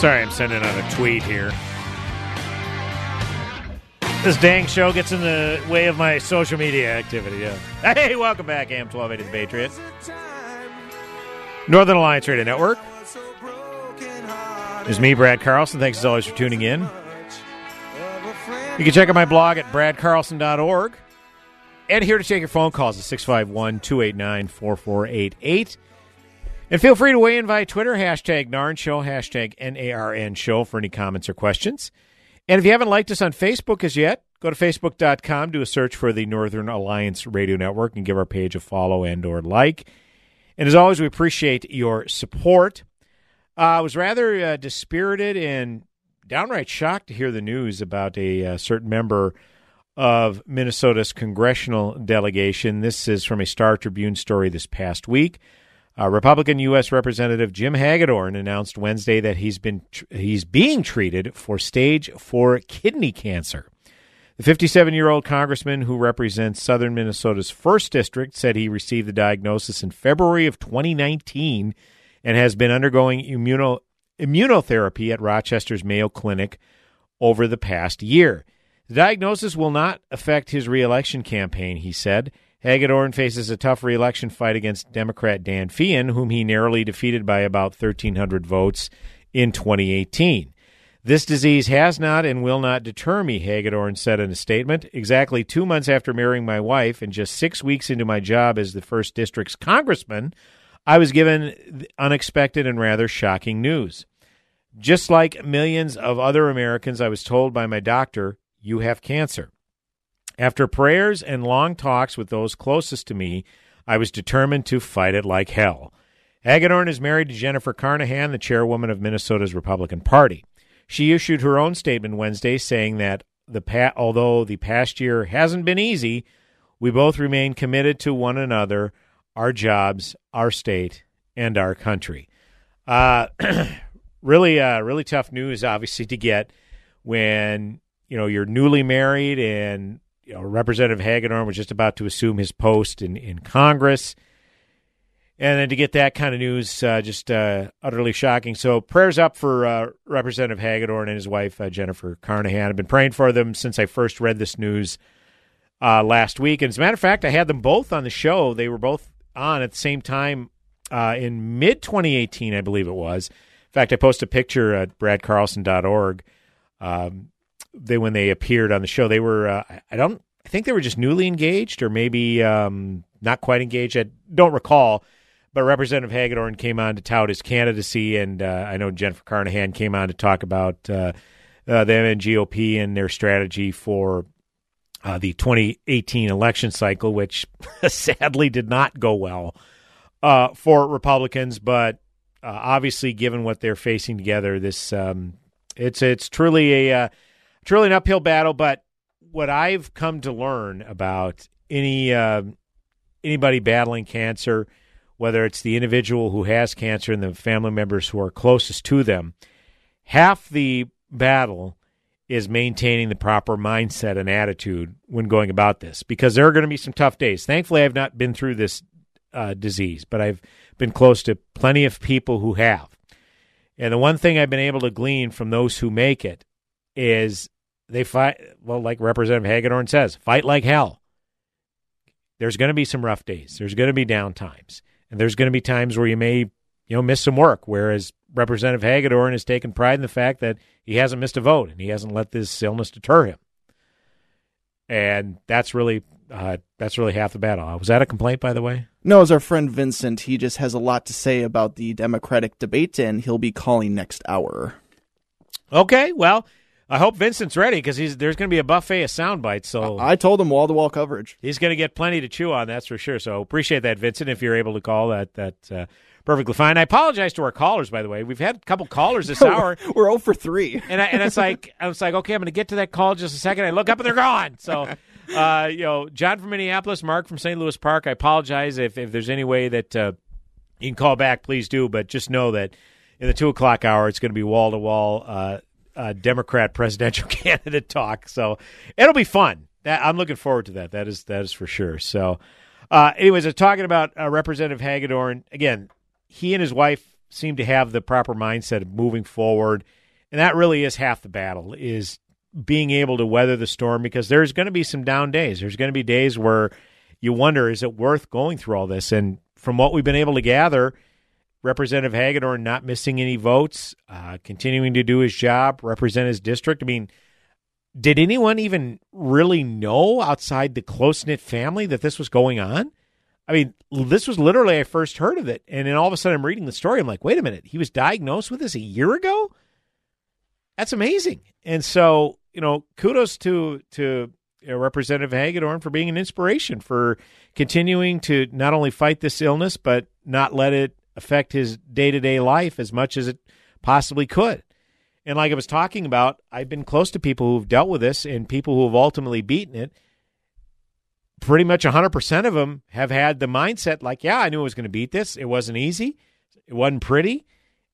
Sorry, I'm sending out a tweet here. This dang show gets in the way of my social media activity. Yeah. Hey, welcome back, AM 1280 The Patriot. Northern Alliance Radio Network. There's me, Brad Carlson. Thanks as always for tuning in. You can check out my blog at bradcarlson.org. And here to take your phone calls at 651 289 4488. And feel free to weigh in via Twitter, hashtag NARN Show, hashtag NARN Show for any comments or questions. And if you haven't liked us on Facebook as yet, go to facebook.com, do a search for the Northern Alliance Radio Network, and give our page a follow and or like. And as always, we appreciate your support. Uh, I was rather uh, dispirited and downright shocked to hear the news about a uh, certain member of Minnesota's congressional delegation. This is from a Star Tribune story this past week. Uh, Republican U.S. Representative Jim Hagedorn announced Wednesday that he's been tr- he's being treated for stage four kidney cancer. The 57 year old congressman who represents southern Minnesota's first district said he received the diagnosis in February of 2019 and has been undergoing immuno, immunotherapy at Rochester's Mayo Clinic over the past year. The diagnosis will not affect his reelection campaign, he said. Hagedorn faces a tough reelection fight against Democrat Dan Feehan, whom he narrowly defeated by about 1,300 votes in 2018. This disease has not and will not deter me, Hagedorn said in a statement. Exactly two months after marrying my wife and just six weeks into my job as the first district's congressman, I was given unexpected and rather shocking news. Just like millions of other Americans, I was told by my doctor, you have cancer. After prayers and long talks with those closest to me, I was determined to fight it like hell. Hagedorn is married to Jennifer Carnahan, the chairwoman of Minnesota's Republican Party. She issued her own statement Wednesday saying that the pa- although the past year hasn't been easy, we both remain committed to one another, our jobs, our state, and our country. Uh, really, uh, really tough news, obviously, to get when you know you're newly married and you know, Representative Hagedorn was just about to assume his post in, in Congress. And then to get that kind of news, uh, just uh, utterly shocking. So prayers up for uh, Representative Hagedorn and his wife, uh, Jennifer Carnahan. I've been praying for them since I first read this news uh, last week. And as a matter of fact, I had them both on the show. They were both on at the same time uh, in mid 2018, I believe it was. In fact, I posted a picture at bradcarlson.org. Um, they when they appeared on the show, they were uh, I don't I think they were just newly engaged or maybe um, not quite engaged. I don't recall. But Representative Hagedorn came on to tout his candidacy, and uh, I know Jennifer Carnahan came on to talk about uh, uh, them and GOP and their strategy for uh, the 2018 election cycle, which sadly did not go well uh, for Republicans. But uh, obviously, given what they're facing together, this um, it's it's truly a truly an uphill battle. But what I've come to learn about any uh, anybody battling cancer, whether it's the individual who has cancer and the family members who are closest to them, half the battle is maintaining the proper mindset and attitude when going about this because there are going to be some tough days. Thankfully, I've not been through this uh, disease, but I've been close to plenty of people who have. And the one thing I've been able to glean from those who make it is they fight, well, like Representative Hagedorn says, fight like hell. There's going to be some rough days. There's going to be down times. And there's going to be times where you may, you know, miss some work. Whereas Representative Hagedorn has taken pride in the fact that he hasn't missed a vote and he hasn't let this illness deter him. And that's really uh, that's really half the battle. Was that a complaint, by the way? No, as our friend Vincent, he just has a lot to say about the Democratic debate, and he'll be calling next hour. Okay, well, I hope Vincent's ready because he's there's going to be a buffet of sound bites. So I told him wall to wall coverage. He's going to get plenty to chew on, that's for sure. So appreciate that, Vincent. If you're able to call that, that's uh, perfectly fine. I apologize to our callers, by the way. We've had a couple callers this hour. We're 0 for three, and I, and it's like I was like, okay, I'm going to get to that call just a second. I look up and they're gone. So. Uh, you know, John from Minneapolis, Mark from St. Louis Park. I apologize if, if there's any way that uh, you can call back. Please do, but just know that in the two o'clock hour, it's going to be wall to wall Democrat presidential candidate talk. So it'll be fun. I'm looking forward to that. That is that is for sure. So, uh, anyways, uh, talking about uh, Representative Hagedorn again. He and his wife seem to have the proper mindset of moving forward, and that really is half the battle. Is being able to weather the storm because there's going to be some down days. There's going to be days where you wonder, is it worth going through all this? And from what we've been able to gather, Representative Hagedorn not missing any votes, uh, continuing to do his job, represent his district. I mean, did anyone even really know outside the close knit family that this was going on? I mean, this was literally I first heard of it, and then all of a sudden I'm reading the story. I'm like, wait a minute, he was diagnosed with this a year ago. That's amazing. And so you know, kudos to to Representative Hagedorn for being an inspiration for continuing to not only fight this illness but not let it affect his day to day life as much as it possibly could. And like I was talking about, I've been close to people who've dealt with this and people who have ultimately beaten it. Pretty much 100% of them have had the mindset like, yeah, I knew I was going to beat this. It wasn't easy. It wasn't pretty.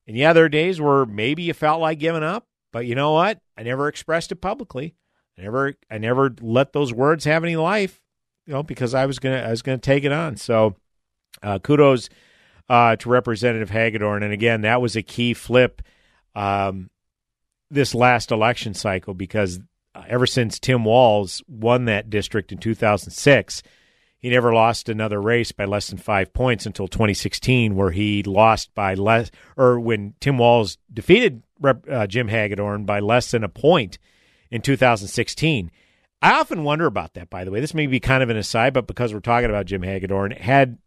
And yeah, there are days where maybe you felt like giving up, but you know what? I never expressed it publicly. I never I never let those words have any life, you know, because I was gonna I was gonna take it on. So uh, kudos uh, to Representative Hagedorn. And again, that was a key flip um, this last election cycle because uh, ever since Tim Walz won that district in 2006, he never lost another race by less than five points until 2016, where he lost by less, or when Tim Walz defeated uh, Jim Hagedorn by less than a point in 2016. I often wonder about that, by the way. This may be kind of an aside, but because we're talking about Jim Hagedorn, had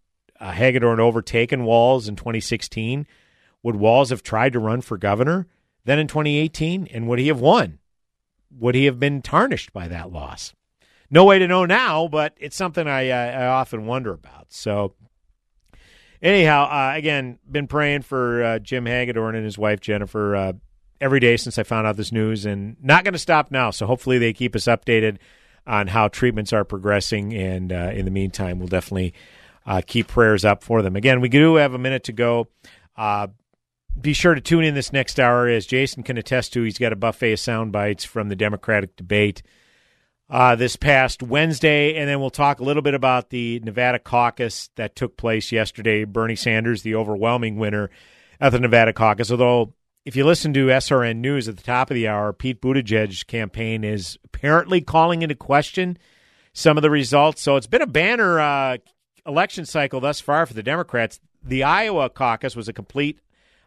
uh, Hagedorn overtaken Walz in 2016, would Walz have tried to run for governor then in 2018? And would he have won? Would he have been tarnished by that loss? No way to know now, but it's something I, uh, I often wonder about. So, anyhow, uh, again, been praying for uh, Jim Hagedorn and his wife Jennifer uh, every day since I found out this news, and not going to stop now. So hopefully they keep us updated on how treatments are progressing, and in the meantime, we'll definitely uh, keep prayers up for them. Again, we do have a minute to go. Uh, be sure to tune in this next hour, as Jason can attest to. He's got a buffet of sound bites from the Democratic debate uh, this past Wednesday, and then we'll talk a little bit about the Nevada caucus that took place yesterday. Bernie Sanders, the overwhelming winner at the Nevada caucus, although if you listen to SRN News at the top of the hour, Pete Buttigieg's campaign is apparently calling into question some of the results. So it's been a banner uh, election cycle thus far for the Democrats. The Iowa caucus was a complete,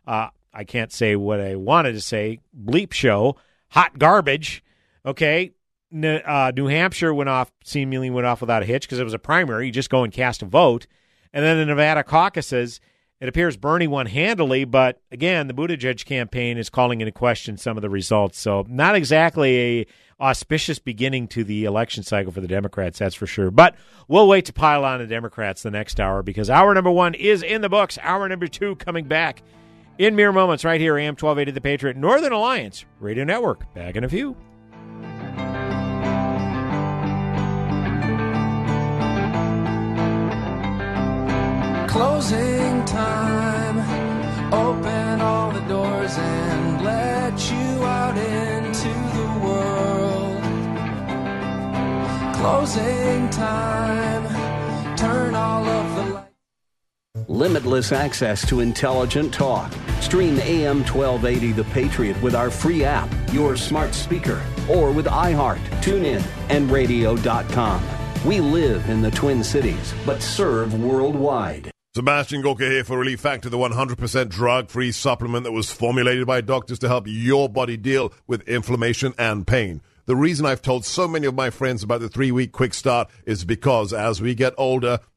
uh, I can't say what I wanted to say, bleep show, hot garbage. Okay. Uh, New Hampshire went off, seemingly went off without a hitch because it was a primary. You just go and cast a vote. And then the Nevada caucuses, it appears Bernie won handily, but again, the Buttigieg campaign is calling into question some of the results. So, not exactly a auspicious beginning to the election cycle for the Democrats, that's for sure. But we'll wait to pile on the Democrats the next hour because hour number one is in the books. Hour number two coming back in mere moments right here, AM 1280 The Patriot, Northern Alliance Radio Network. Back in a few. Closing time. Open all the doors and let you out into the world. Closing time. Turn all of the lights. Limitless access to intelligent talk. Stream AM 1280 The Patriot with our free app, your smart speaker, or with iHeart, TuneIn, and radio.com. We live in the Twin Cities, but serve worldwide. Sebastian Gorka here for Relief Factor, the 100% drug free supplement that was formulated by doctors to help your body deal with inflammation and pain. The reason I've told so many of my friends about the three week quick start is because as we get older,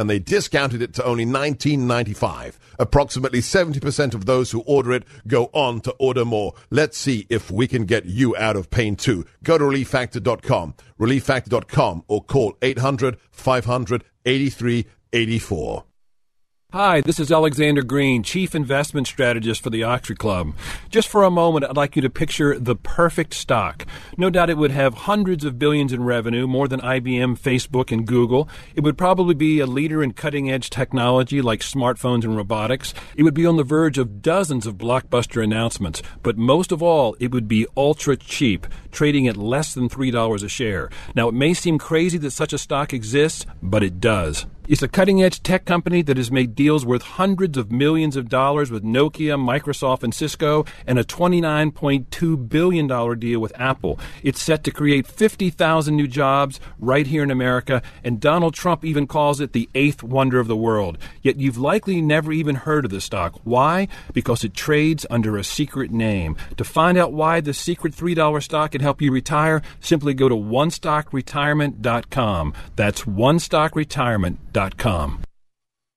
and they discounted it to only $19.95. Approximately 70% of those who order it go on to order more. Let's see if we can get you out of pain too. Go to relieffactor.com, relieffactor.com, or call 800 500 8384. Hi, this is Alexander Green, Chief Investment Strategist for the Oxford Club. Just for a moment, I'd like you to picture the perfect stock. No doubt it would have hundreds of billions in revenue, more than IBM, Facebook, and Google. It would probably be a leader in cutting edge technology like smartphones and robotics. It would be on the verge of dozens of blockbuster announcements. But most of all, it would be ultra cheap, trading at less than $3 a share. Now, it may seem crazy that such a stock exists, but it does. It's a cutting edge tech company that has made deals worth hundreds of millions of dollars with Nokia, Microsoft, and Cisco, and a $29.2 billion deal with Apple. It's set to create 50,000 new jobs right here in America, and Donald Trump even calls it the eighth wonder of the world. Yet you've likely never even heard of the stock. Why? Because it trades under a secret name. To find out why the secret $3 stock can help you retire, simply go to onestockretirement.com. That's onestockretirement.com. Inc.com.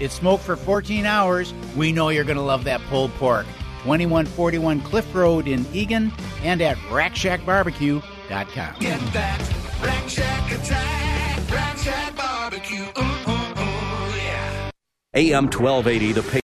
It's smoked for 14 hours. We know you're going to love that pulled pork. 2141 Cliff Road in Eagan and at RackShackBarbecue.com. Get that Rack Shack attack, Rack Shack barbecue. Ooh, ooh, ooh, yeah. AM 1280 The Patriot.